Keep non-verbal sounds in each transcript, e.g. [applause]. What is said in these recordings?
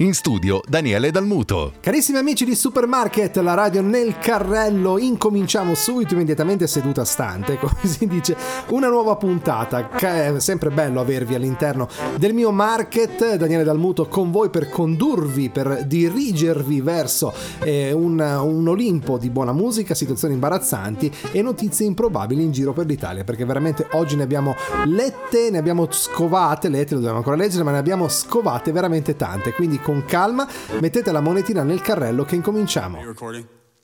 In studio Daniele Dalmuto. Carissimi amici di Supermarket, la radio nel carrello, incominciamo subito immediatamente seduta stante, [laughs] come si dice, una nuova puntata. È sempre bello avervi all'interno del mio market, Daniele Dalmuto con voi per condurvi, per dirigervi verso eh, un, un Olimpo di buona musica, situazioni imbarazzanti e notizie improbabili in giro per l'Italia, perché veramente oggi ne abbiamo lette, ne abbiamo scovate, lette lo dobbiamo ancora leggere, ma ne abbiamo scovate veramente tante, quindi con calma, mettete la monetina nel carrello che incominciamo.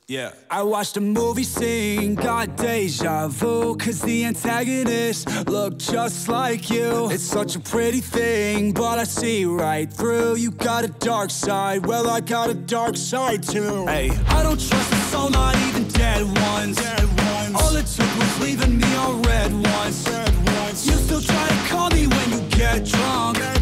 Yeah. I watched a movie scene, got deja vu, cause the antagonist looked just like you. It's such a pretty thing, but I see right through. You got a dark side, well, I got a dark side too. Hey, I don't trust a soul, not even dead ones. Dead ones. All it took was leaving me on red ones. Red ones. You still try to call me when you get drunk. Get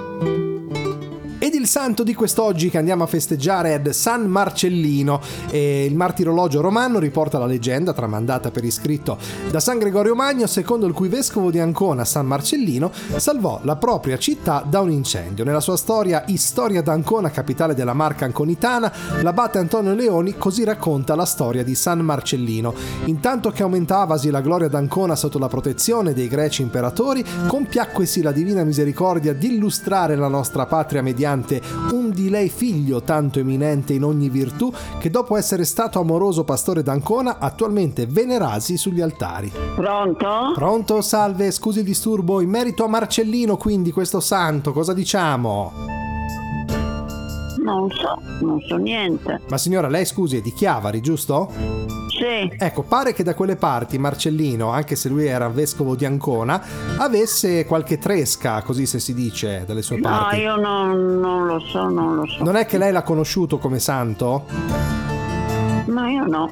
Ed il santo di quest'oggi che andiamo a festeggiare è San Marcellino. E il martirologio romano riporta la leggenda tramandata per iscritto da San Gregorio Magno, secondo il cui vescovo di Ancona, San Marcellino, salvò la propria città da un incendio. Nella sua storia Storia d'Ancona, capitale della Marca Anconitana, l'abate Antonio Leoni così racconta la storia di San Marcellino. Intanto che aumentavasi la gloria d'Ancona sotto la protezione dei greci imperatori, compiacquesi la divina misericordia di illustrare la nostra patria mediante un di lei figlio tanto eminente in ogni virtù che dopo essere stato amoroso pastore d'Ancona attualmente venerasi sugli altari. Pronto? Pronto, salve, scusi il disturbo, in merito a Marcellino quindi questo santo, cosa diciamo? Non so, non so niente. Ma signora, lei scusi, è di Chiavari, giusto? Sì, Ecco, pare che da quelle parti Marcellino, anche se lui era vescovo di Ancona, avesse qualche tresca, così se si dice, dalle sue no, parti. io non, non lo so, non lo so. Non è che lei l'ha conosciuto come santo? No, io no.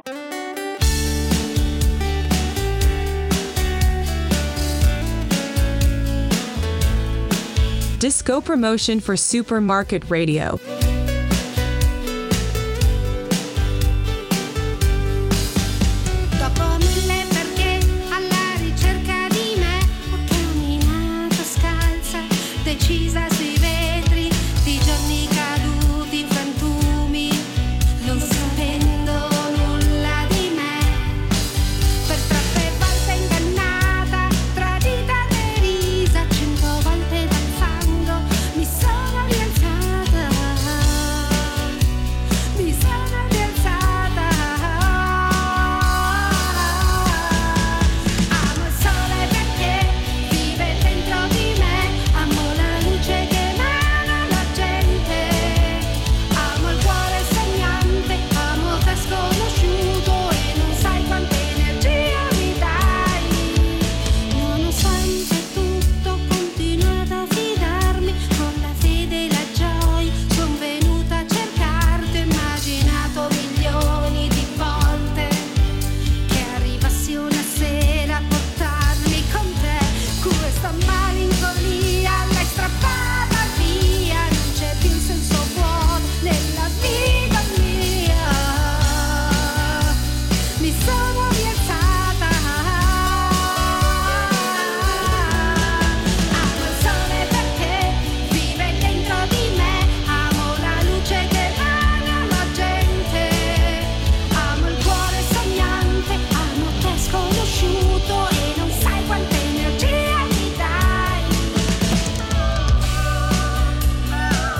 Disco promotion for Supermarket Radio.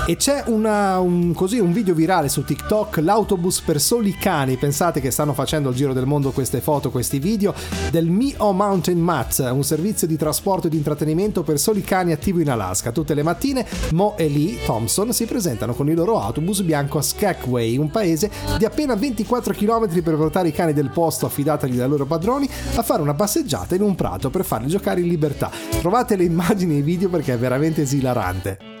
E c'è una- un, così, un video virale su TikTok, l'autobus per soli cani, pensate che stanno facendo il giro del mondo queste foto, questi video, del Mio Mountain Mats, un servizio di trasporto e di intrattenimento per soli cani attivo in Alaska. Tutte le mattine Mo e Lee Thompson si presentano con il loro autobus bianco a Skagway, un paese di appena 24 km per portare i cani del posto affidatagli dai loro padroni a fare una passeggiata in un prato per farli giocare in libertà. Trovate le immagini e i video perché è veramente esilarante.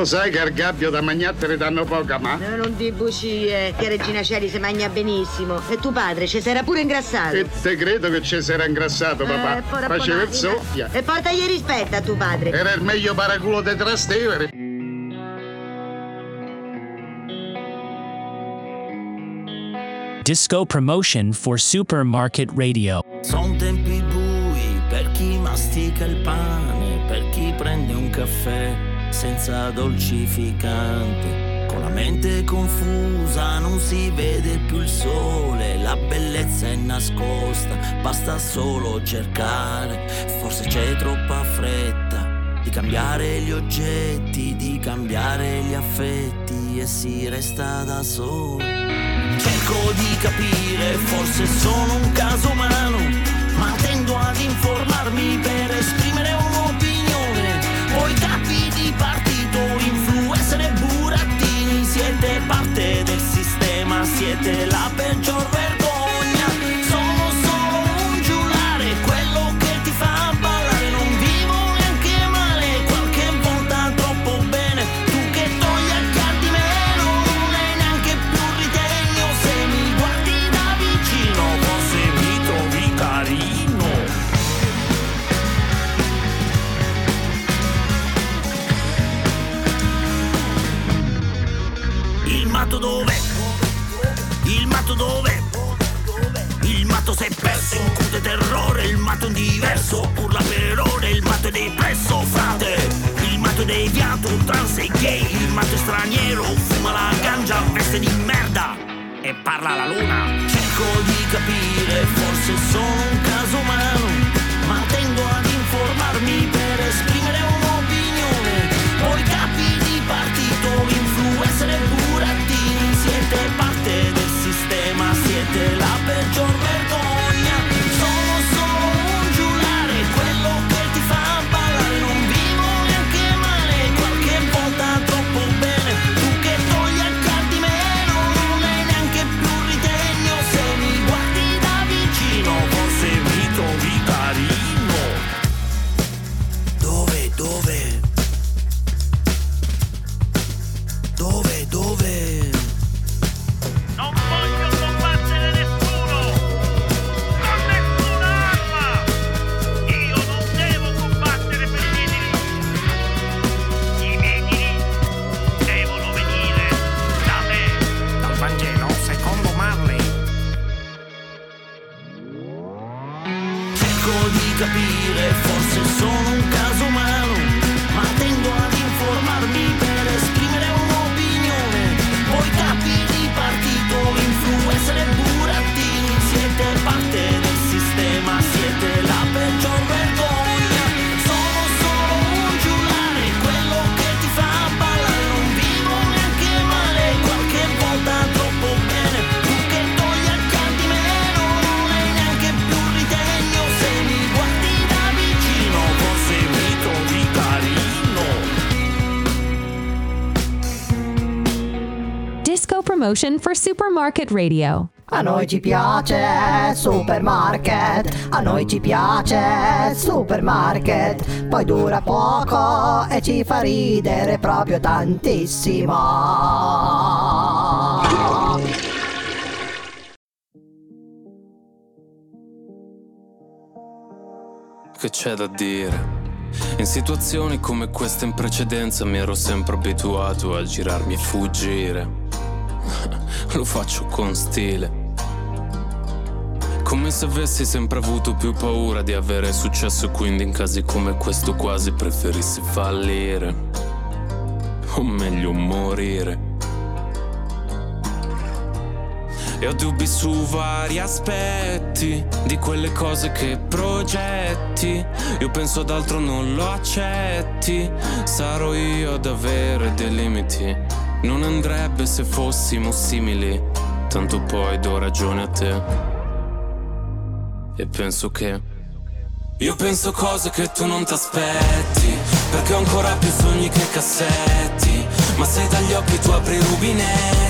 Lo sai che al gabbio da magnattere danno poca, ma? No, non di bugie, che Regina Celi si mangia benissimo. E tuo padre ci era pure ingrassato. E te credo che ci era ingrassato, papà. Eh, Faceva il soffia. E portagli rispetto a tuo padre. Era il meglio paraculo di Trastevere. Disco promotion for Supermarket Radio. Sono tempi bui per chi mastica il pane, per chi prende un caffè senza dolcificanti. Con la mente confusa non si vede più il sole, la bellezza è nascosta, basta solo cercare. Forse c'è troppa fretta di cambiare gli oggetti, di cambiare gli affetti e si resta da soli. Cerco di capire, forse sono un caso umano, ma tendo ad informarmi per esprimere parte del sistema, siete la peggior gay, il matto straniero, fuma la ganja, veste di merda e parla alla luna. Cerco di capire, forse sono un caso umano, ma tendo ad informarmi per esprimere un'opinione. Voi capi di partito, influencer e burattini, siete parte del sistema, siete la peggior vergogna. Promotion for Supermarket Radio. A noi ci piace supermarket, a noi ci piace supermarket, poi dura poco e ci fa ridere proprio tantissimo. Che c'è da dire? In situazioni come queste in precedenza mi ero sempre abituato a girarmi e fuggire. [laughs] Lo faccio con stile. Come se avessi sempre avuto più paura di avere successo e quindi in casi come questo quasi preferissi fallire. O meglio morire. E ho dubbi su vari aspetti di quelle cose che progetti. Io penso ad altro non lo accetti. Sarò io ad avere dei limiti. Non andrebbe se fossimo simili. Tanto poi do ragione a te. E penso che. Io penso cose che tu non ti aspetti. Perché ho ancora più sogni che cassetti. Ma se dagli occhi tu apri i rubinetti.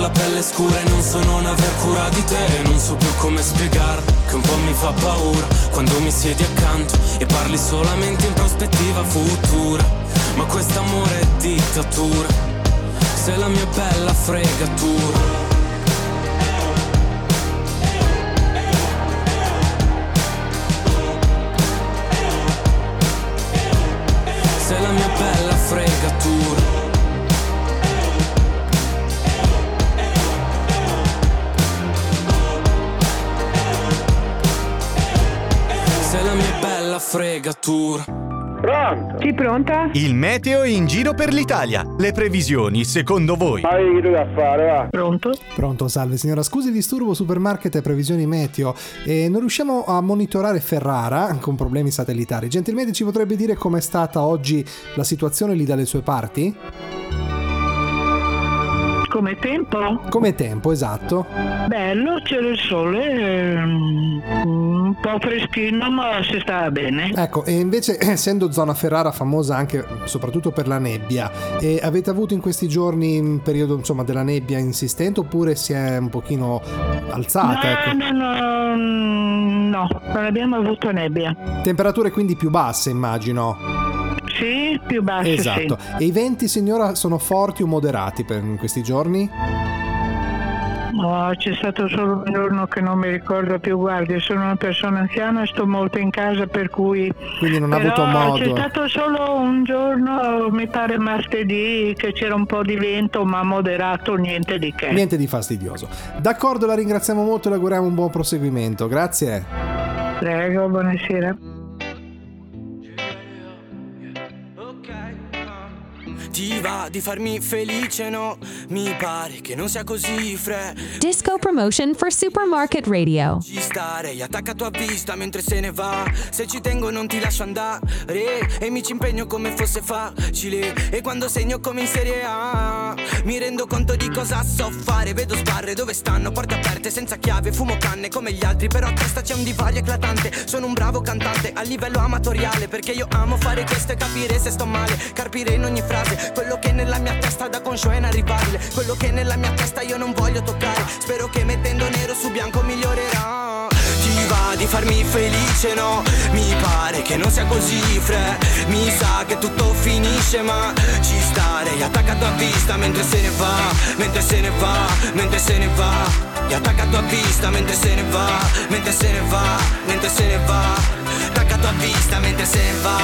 La pelle scura e non so non aver cura di te. Non so più come spiegare che un po' mi fa paura Quando mi siedi accanto e parli solamente in prospettiva futura. Ma quest'amore è dittatura Sei la mia bella fregatura. Sei la mia fregatura Pronto? Sì, pronta? Il meteo in giro per l'Italia. Le previsioni, secondo voi? Ma che devo fare, va? Pronto? Pronto, salve signora. Scusi disturbo supermarket e previsioni meteo. E non riusciamo a monitorare Ferrara con problemi satellitari. Gentilmente ci potrebbe dire com'è stata oggi la situazione lì dalle sue parti? Come tempo? Come tempo, esatto. Bello, c'era il sole, ehm, un po' freschino, ma si stava bene. Ecco, e invece essendo zona Ferrara famosa anche soprattutto per la nebbia, e avete avuto in questi giorni un periodo insomma della nebbia insistente oppure si è un pochino alzata? ecco? No, no, no, no, non abbiamo avuto nebbia. Temperature quindi più basse immagino. Sì, più basse, Esatto. sì. E i venti signora sono forti o moderati per in questi giorni? No, c'è stato solo un giorno che non mi ricordo più, guardi, sono una persona anziana sto molto in casa per cui... Quindi non ha avuto modo. C'è stato solo un giorno, mi pare martedì, che c'era un po' di vento ma moderato, niente di che. Niente di fastidioso. D'accordo, la ringraziamo molto e le auguriamo un buon proseguimento. Grazie. Prego, buonasera. Ti va di farmi felice, no? Mi pare che non sia così fre. Disco promotion for Supermarket Radio. Ci starei attaccato a vista mentre se ne va. Se ci tengo non ti lascio andare. E mi ci impegno come fosse facile. E quando segno come in Serie A, mi rendo conto di cosa so fare. Vedo sbarre dove stanno, porte aperte senza chiave. Fumo canne come gli altri, però a testa c'è un divario eclatante. Sono un bravo cantante a livello amatoriale. Perché io amo fare questo e capire se sto male. Carpire in ogni frase quello che nella mia testa da conscio è inarrivabile. Quello che nella mia testa io non voglio toccare. Spero che mettendo nero su bianco migliorerà. Ti va di farmi felice, no? Mi pare che non sia così fre. Mi sa che tutto finisce, ma ci starei attaccato a vista mentre se ne va, mentre se ne va, mentre se ne va. E attaccato a vista mentre se ne va, mentre se ne va, mentre se ne va. Attaccato a vista mentre se ne va,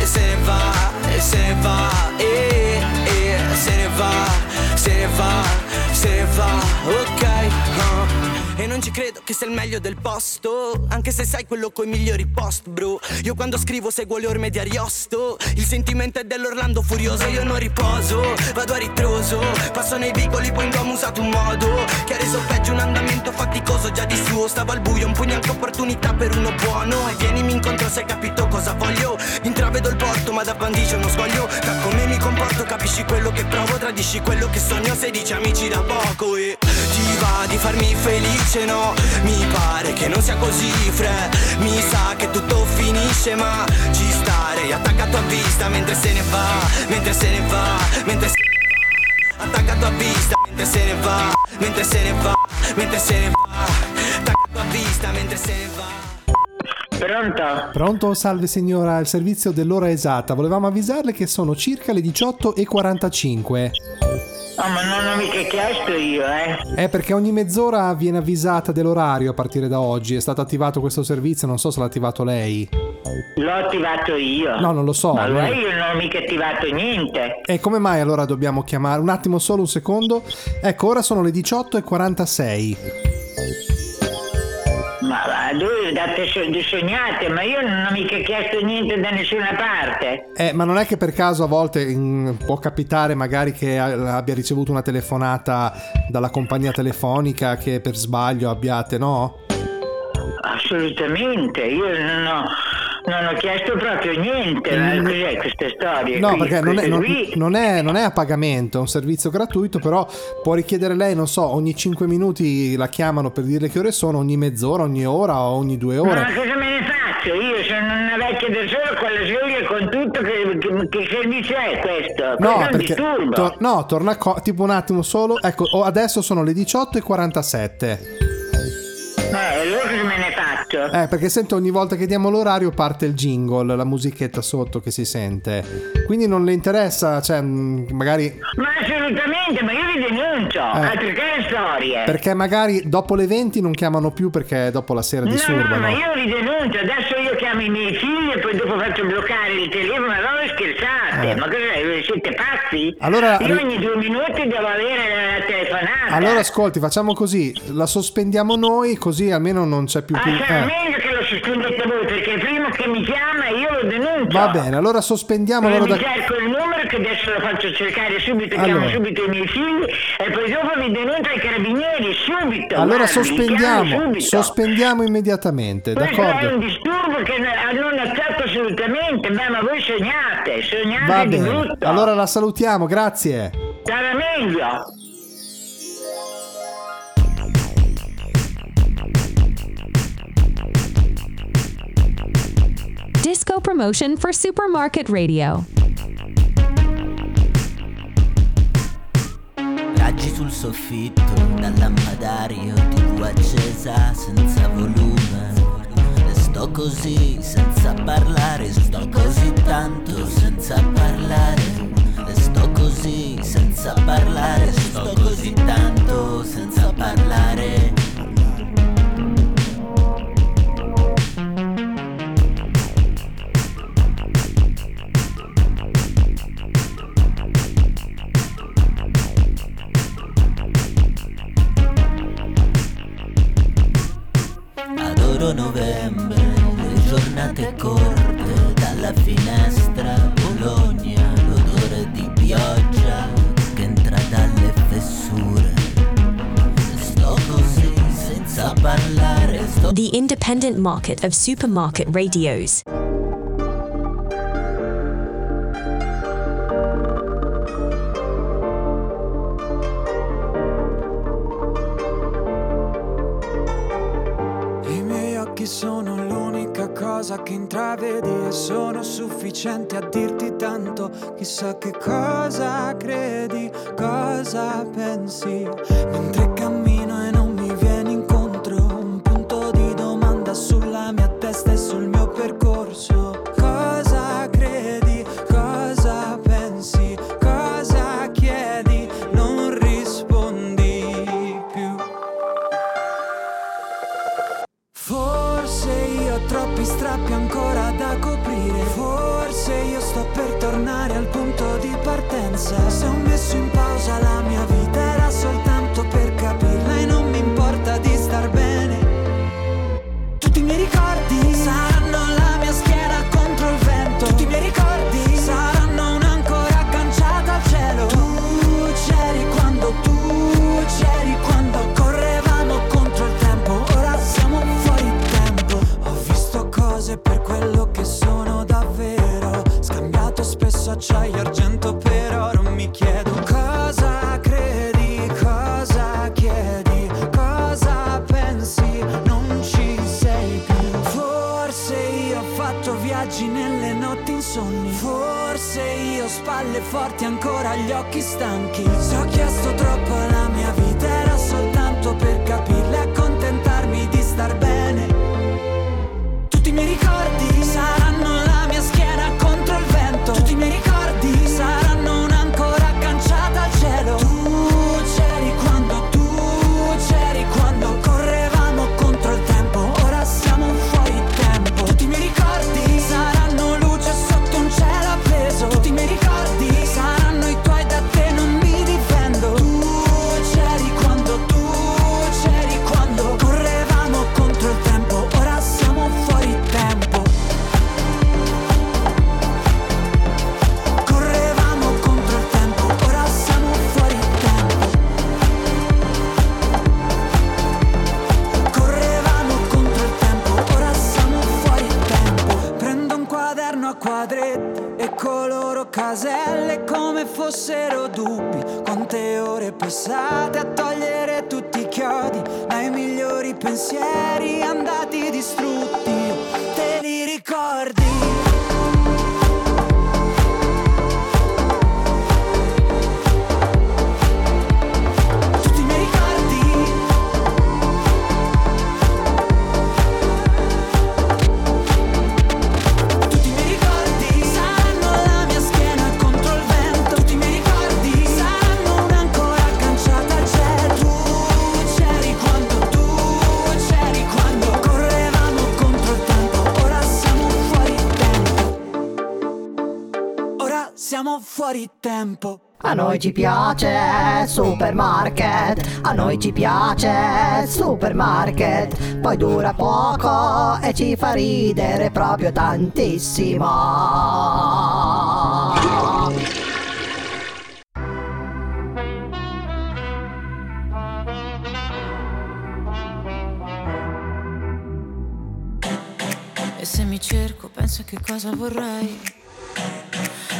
e se va, e se va, e, e se ne va, se ne va, se ne va, ok. uh. E non ci credo che sia il meglio del posto. Anche se sai quello coi migliori post bro. Io quando scrivo seguo le orme di Ariosto. Il sentimento è dell'Orlando furioso. Io non riposo, vado a ritroso. Passo nei vicoli, poi ho usato un modo. Che ha reso peggio un andamento faticoso Già di suo. Stavo al buio, un pugno anche opportunità per uno buono. E vienimi incontro se hai capito cosa voglio. Intravedo il porto ma da bandicio non sbaglio. Da come mi comporto capisci quello che provo Tradisci quello che sogno. Se dici amici da poco E ti va di farmi felice no Mi pare che non sia così fre Mi sa che tutto finisce ma ci starei attaccato a vista mentre se ne va Mentre se ne va Mentre se Attaccato a vista mentre se ne va Mentre se ne va Mentre se ne va Attaccato a vista mentre se ne va Pronto? Pronto? Salve signora, il servizio dell'ora esatta. Volevamo avvisarle che sono circa le 18.45. Oh, ma non ho mica chiesto io, eh. È perché ogni mezz'ora viene avvisata dell'orario a partire da oggi. È stato attivato questo servizio, non so se l'ha attivato lei. L'ho attivato io. No, non lo so. Ma lei- io non ho mica attivato niente. E come mai allora dobbiamo chiamare? Un attimo solo, un secondo. Ecco, ora sono le 18.46. Voi date sognate, ma io non ho mica chiesto niente da nessuna parte. Eh, ma non è che per caso a volte mm, può capitare magari che abbia ricevuto una telefonata dalla compagnia telefonica che per sbaglio abbiate, no? Assolutamente, io non ho, non ho chiesto proprio niente. Ma Mm. cos'è questa storia? No, qui? perché non è, non- non è- non è a pagamento, è un servizio gratuito, però può richiedere lei, non so, ogni 5 minuti la chiamano per dirle che ore sono, ogni mezz'ora, ogni ora o ogni due Ma ore. cosa me ne faccio? Io sono una vecchia sola con la sveglia con tutto. Che, che- che servizio è questo? No, questo perché to- no, torna a co- tipo un attimo solo. Ecco, adesso sono le 18.47. Eh, allora cosa me ne faccio? Eh, perché sento ogni volta che diamo l'orario parte il jingle, la musichetta sotto che si sente. Quindi non le interessa, cioè, mh, magari. Ma assolutamente, ma io vi denuncio. Eh. Altre che storie. Perché magari dopo le 20 non chiamano più perché dopo la sera No, no, disturbano. ma io vi denuncio, adesso io chiamo i miei figli e poi dopo faccio bloccare il telefono, ma voi scherzate, ma cosa siete pazzi? Allora, Io ogni due minuti devo avere la telefonata. Allora ascolti, facciamo così, la sospendiamo noi così almeno non c'è più... Ah, più... Sarà eh. meglio che lo sospendete voi perché prima che mi chiama io lo denuncio. Va bene, allora sospendiamo... Allora da... cerco il che adesso lo faccio cercare subito, allora. chiamo subito i miei figli e poi dopo mi denuncia ai carabinieri subito. Allora guardi, sospendiamo, subito. sospendiamo immediatamente, Questo d'accordo? è un disturbo che non ah, accetto assolutamente, beh, ma voi sognate, sognate Va di bene. brutto. Allora la salutiamo, grazie. Sarà meglio. Disco promotion for Supermarket Radio. Appoggi sul soffitto dal lampadario tv accesa senza volume. E sto così senza parlare, sto così tanto senza parlare. E sto così senza parlare, sto così tanto senza parlare. independent market of supermarket radios. sono l'unica cosa che intravedi e sono sufficiente a dirti tanto chissà che cosa noi ci piace Supermarket, a noi ci piace Supermarket, poi dura poco e ci fa ridere proprio tantissimo. E se mi cerco, penso a che cosa vorrei.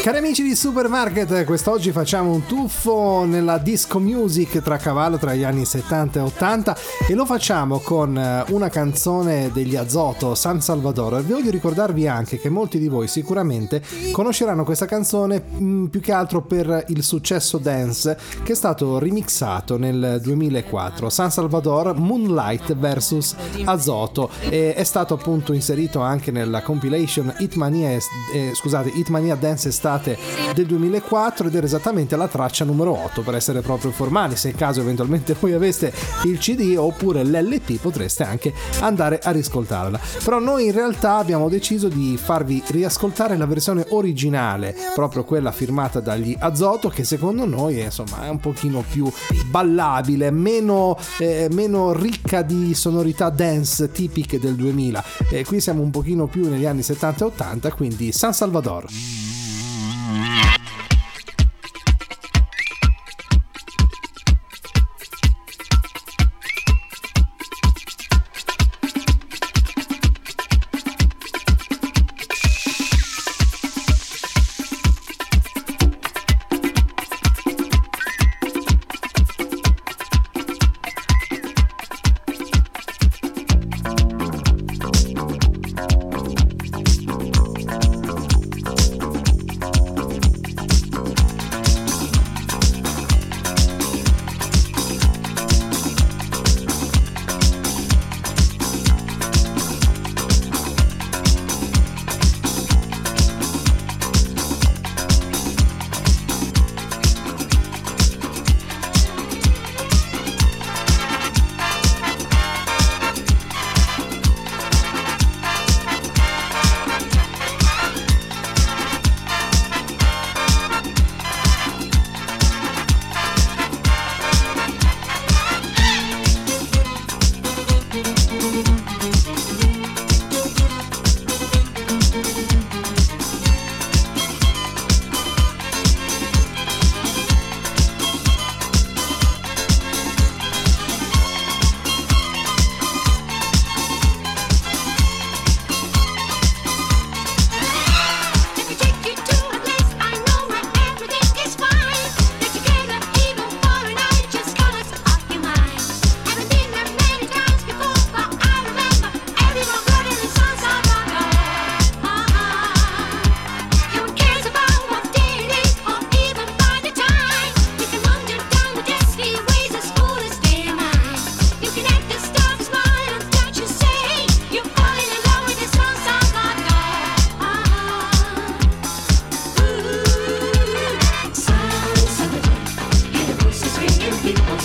Cari amici di Supermarket, quest'oggi facciamo un tuffo nella disco music tra cavallo tra gli anni 70 e 80 e lo facciamo con eh, una canzone degli Azoto, San Salvador. Voglio ricordarvi anche che molti di voi sicuramente conosceranno questa canzone mh, più che altro per il successo dance che è stato remixato nel 2004. San Salvador Moonlight vs Azoto e è stato appunto inserito anche nella compilation Hitmania, eh, scusate, Hitmania Dance Estate del 2004 ed era esattamente la traccia numero 8 per essere proprio formali. Se in caso eventualmente voi aveste il CD oppure l'LP potreste anche andare a riscoltarla. Però noi in realtà abbiamo deciso di farvi riascoltare la versione originale, proprio quella firmata dagli Azoto, che secondo noi insomma è un pochino più ballabile, meno, eh, meno ricca di sonorità dance tipiche del 2000. E qui siamo un pochino più negli anni 70 e 80, quindi San Salvador. Yeah.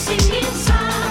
Sing inside.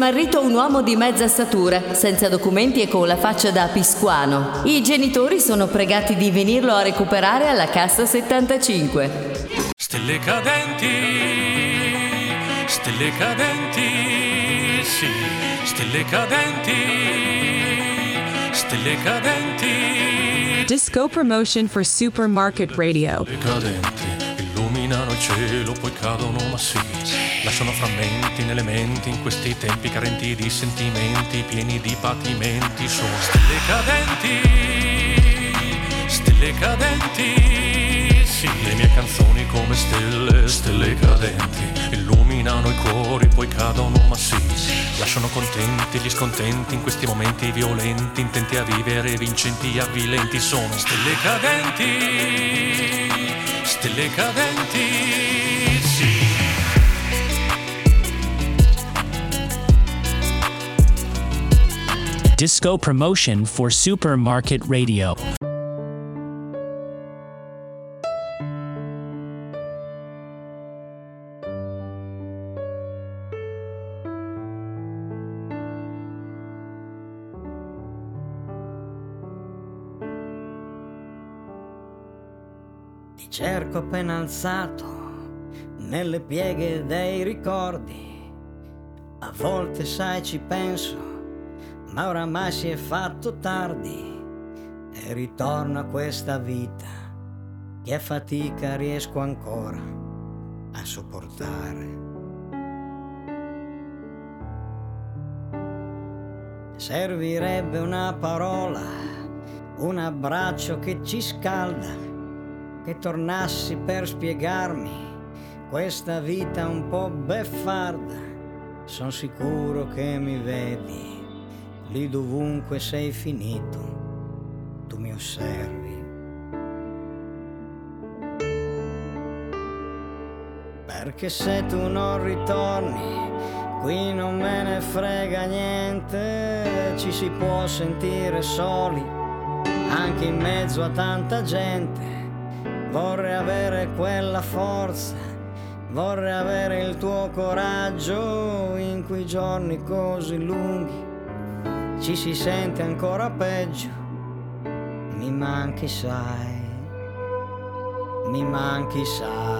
Smarrito un uomo di mezza statura, senza documenti e con la faccia da piscuano. I genitori sono pregati di venirlo a recuperare alla cassa 75. Stelle cadenti, stelle cadenti, sì, stelle cadenti, stelle cadenti. Disco promotion for Supermarket Radio. Stelle cadenti, illuminano il cielo, poi cadono, ma sì, lasciano frammenti nelle menti in questi tempi carenti di sentimenti, pieni di patimenti. Sono stelle cadenti, stelle cadenti, sì, le mie canzoni come stelle, stelle cadenti, illuminano i cuori, poi cadono, ma sì, lasciano contenti gli scontenti in questi momenti violenti, intenti a vivere, vincenti e avvilenti. Sono stelle cadenti, stelle cadenti, Disco promotion for Supermarket Radio. Ti cerco appena alzato nelle pieghe dei ricordi. A volte sai ci penso, ma oramai si è fatto tardi e ritorno a questa vita che a fatica riesco ancora a sopportare. Servirebbe una parola, un abbraccio che ci scalda, che tornassi per spiegarmi questa vita un po' beffarda. Sono sicuro che mi vedi lì dovunque sei finito, tu mi osservi. Perché se tu non ritorni, qui non me ne frega niente, ci si può sentire soli, anche in mezzo a tanta gente. Vorrei avere quella forza, vorrei avere il tuo coraggio in quei giorni così lunghi. Ci si sente ancora peggio, mi manchi sai, mi manchi sai.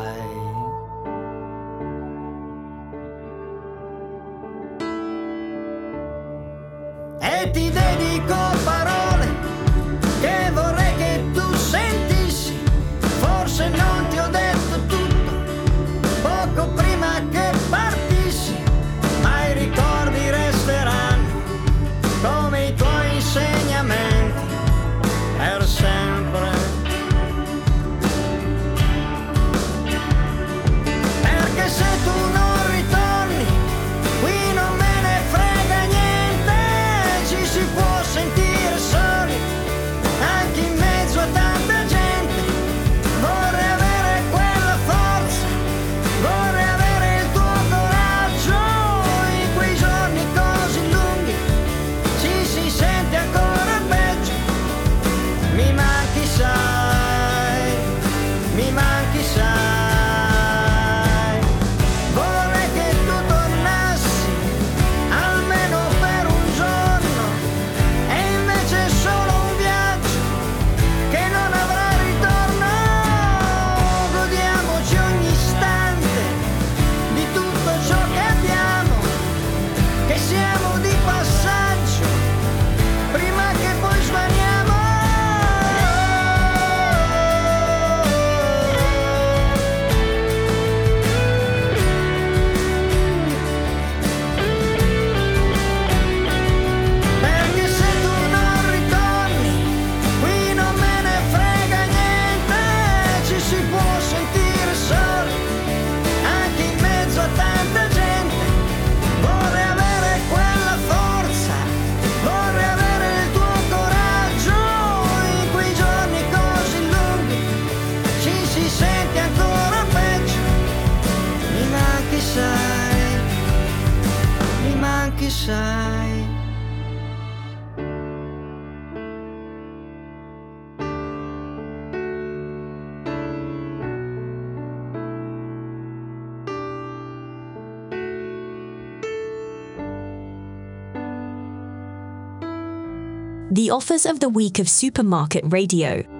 The offers of the week of Supermarket Radio.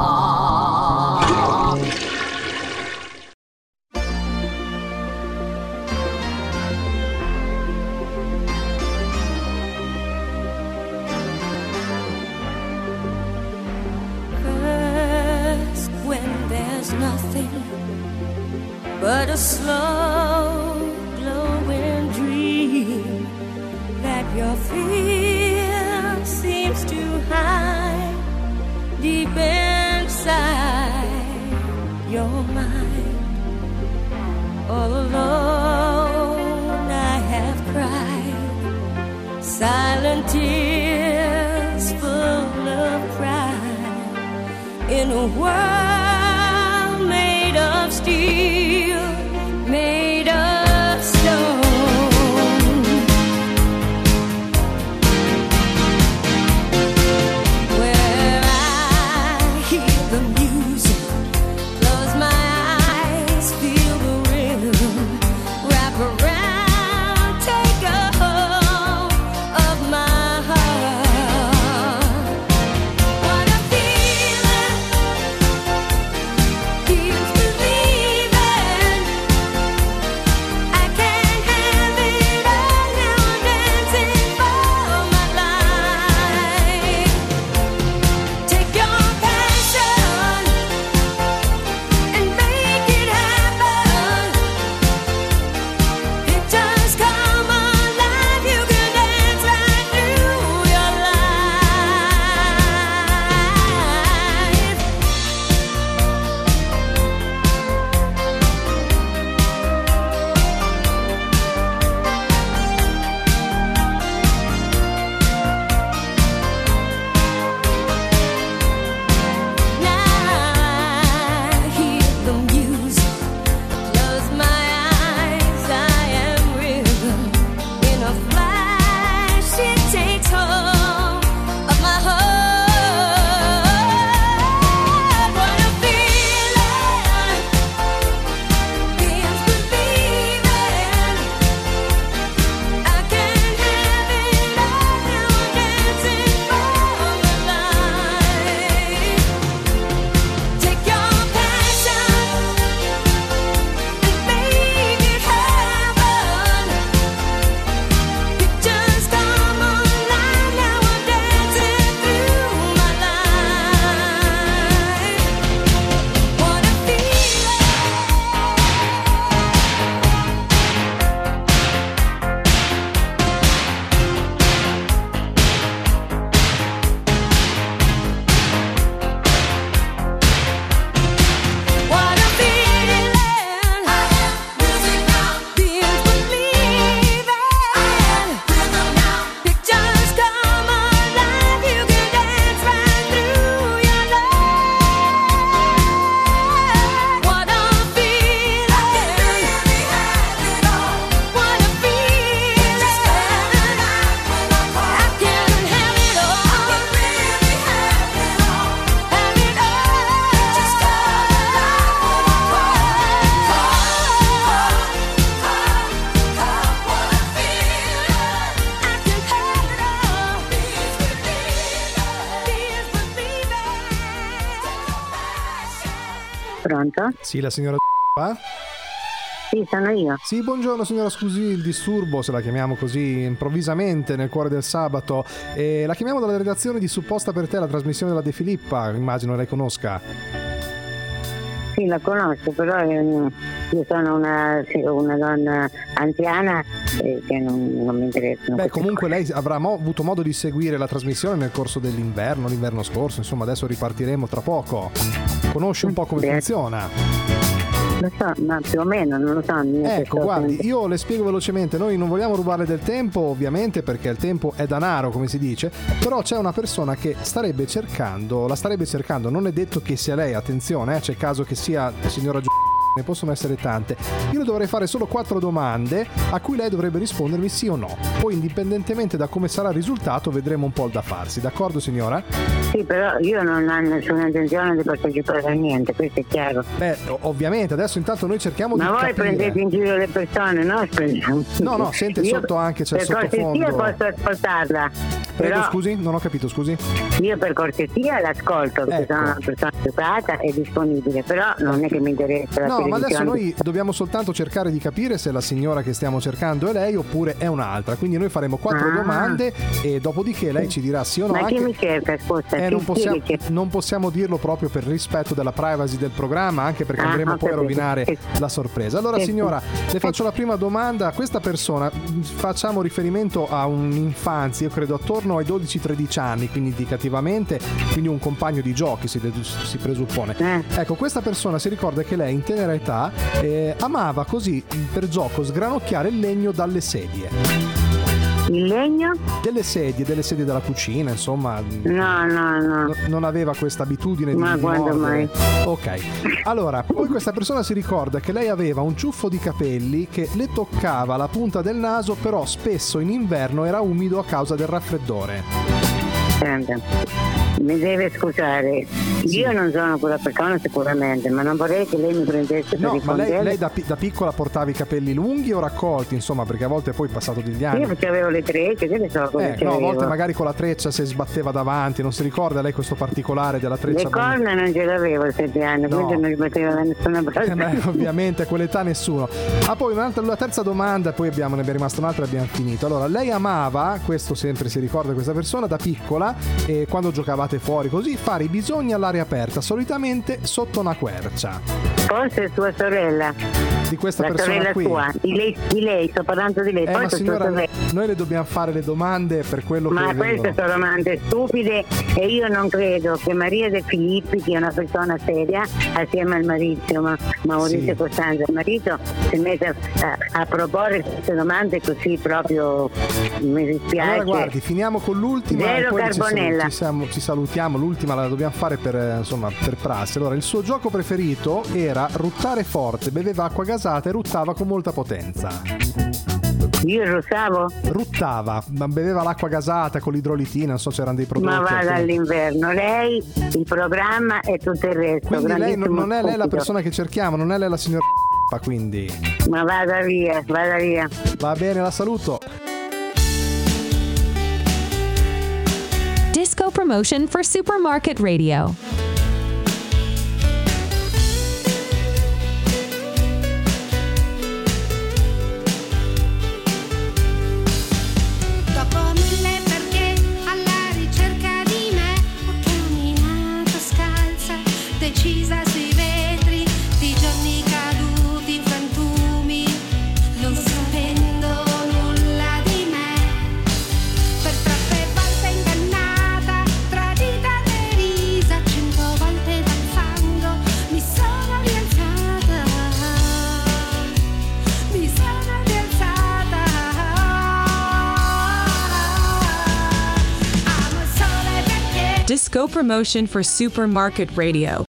Sì, la signora qua? [laughs] Sì, sono io. Sì, buongiorno signora, scusi il disturbo, se la chiamiamo così improvvisamente nel cuore del sabato. Eh, la chiamiamo dalla redazione di Supposta per te, la trasmissione della De Filippa, immagino lei conosca. Sì, la conosco, però eh, io sono una, una donna anziana eh, che non, non mi interessano. Beh, comunque lei avrà mo- avuto modo di seguire la trasmissione nel corso dell'inverno, l'inverno scorso, insomma adesso ripartiremo tra poco. Conosce un po' come Beh. funziona. Lo so, ma più o meno, non lo niente, Ecco, guardi, io le spiego velocemente, noi non vogliamo rubarle del tempo, ovviamente, perché il tempo è danaro, come si dice, però c'è una persona che starebbe cercando, la starebbe cercando, non è detto che sia lei, attenzione, eh, c'è caso che sia signora Giu- ne possono essere tante. Io le dovrei fare solo quattro domande a cui lei dovrebbe rispondermi sì o no. Poi, indipendentemente da come sarà il risultato, vedremo un po' il da farsi. D'accordo, signora? Sì, però io non ho nessuna intenzione di partecipare a niente, questo è chiaro. Beh, ovviamente, adesso intanto noi cerchiamo Ma di voi capire. prendete in giro le persone, no? [laughs] No, no, sente, Io sotto anche c'è il Per cortesia sottofondo. posso ascoltarla. Prego, però scusi, non ho capito, scusi. io per cortesia l'ascolto, perché Ecco. sono una persona educata e disponibile, però non è che mi interessa la No, ma adesso noi dobbiamo soltanto cercare di capire se la signora che stiamo cercando è lei oppure è un'altra. Quindi noi faremo quattro Ah. domande e dopodiché lei ci dirà sì o no. Ma chi anche- mi cerca, scusa? Eh, Chi- non, chi possiamo, non possiamo dirlo proprio per rispetto della privacy del programma, anche perché Ah, andremo poi a rovinare Sì. la sorpresa. Allora, Sì, signora, le faccio la prima domanda. Questa persona, facciamo riferimento a un'infanzia, io credo attorno ai 12-13 anni, quindi indicativamente, quindi un compagno di giochi si, si presuppone. Eh. Ecco, questa persona si ricorda che lei in tenera età eh, amava così mh, per gioco sgranocchiare il legno dalle sedie. Il legno? Delle sedie, delle sedie della cucina, insomma. No, no, no. No- non aveva questa abitudine di Ma di quando mordere. mai? Ok. Allora, poi questa persona si ricorda che lei aveva un ciuffo di capelli che le toccava la punta del naso, però spesso in inverno era umido a causa del raffreddore. Senta, mi deve scusare. Io non sono quella persona sicuramente, ma non vorrei che lei mi prendesse No, per ma lei, lei da, pi- da piccola portava i capelli lunghi o raccolti, insomma, perché a volte poi passato degli anni. Io perché avevo le trecce, che ne so cosa Eh, no, a volte magari con la treccia si sbatteva davanti, non si ricorda lei questo particolare della treccia? Le corna non ce l'avevo a sette anni, No. quindi non sbatteva da nessuna parte. Eh, [laughs] beh, ovviamente a quell'età nessuno. Ah, poi un'altra, la terza domanda, poi abbiamo, ne è rimasta un'altra e abbiamo finito. Allora, lei amava, questo sempre si ricorda questa persona, da piccola, e quando giocavate fuori così, fare i bisogni all'aria aperta, solitamente sotto una quercia. Forse sua sorella. Di questa la persona qui. sua. Di lei, di lei, sto parlando di lei. Eh, ma Forse signora, noi le dobbiamo fare le domande per quello Ma che queste vengono. sono domande stupide e io non credo che Maria De Filippi, che è una persona seria, assieme al marito, ma Maurizio Sì. Costanzo, il marito, si mette a, a proporre queste domande così proprio mi dispiace. Allora guardi, finiamo con l'ultima Zero Carbonella. ci siamo- ci salutiamo, l'ultima la dobbiamo fare per, eh, insomma, per prassi. Allora, il suo gioco preferito era ruttare forte, beveva acqua gasata e ruttava con molta potenza. Io russavo? Ruttava, ma beveva l'acqua gasata con l'idrolitina, non so se erano dei prodotti. Ma vada alcuni- all'inverno, lei, il programma e tutto il resto. Quindi lei non, non è lei la persona che cerchiamo, non è lei la signora quindi Ma vada via, vada via. va bene, la saluto. Promotion for Supermarket Radio. Disco promotion for Supermarket Radio.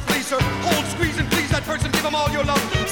Please. Hold, squeeze, and please that person. Give them all your love.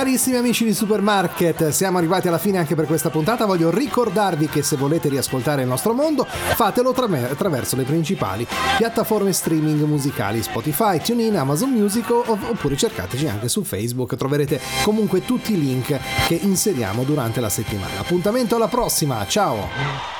Carissimi amici di Supermarket, siamo arrivati alla fine anche per questa puntata. Voglio ricordarvi che se volete riascoltare il nostro mondo, fatelo attraverso le principali piattaforme streaming musicali Spotify, TuneIn, Amazon Music oppure cercateci anche su Facebook. Troverete comunque tutti i link che inseriamo durante la settimana. Appuntamento alla prossima, ciao!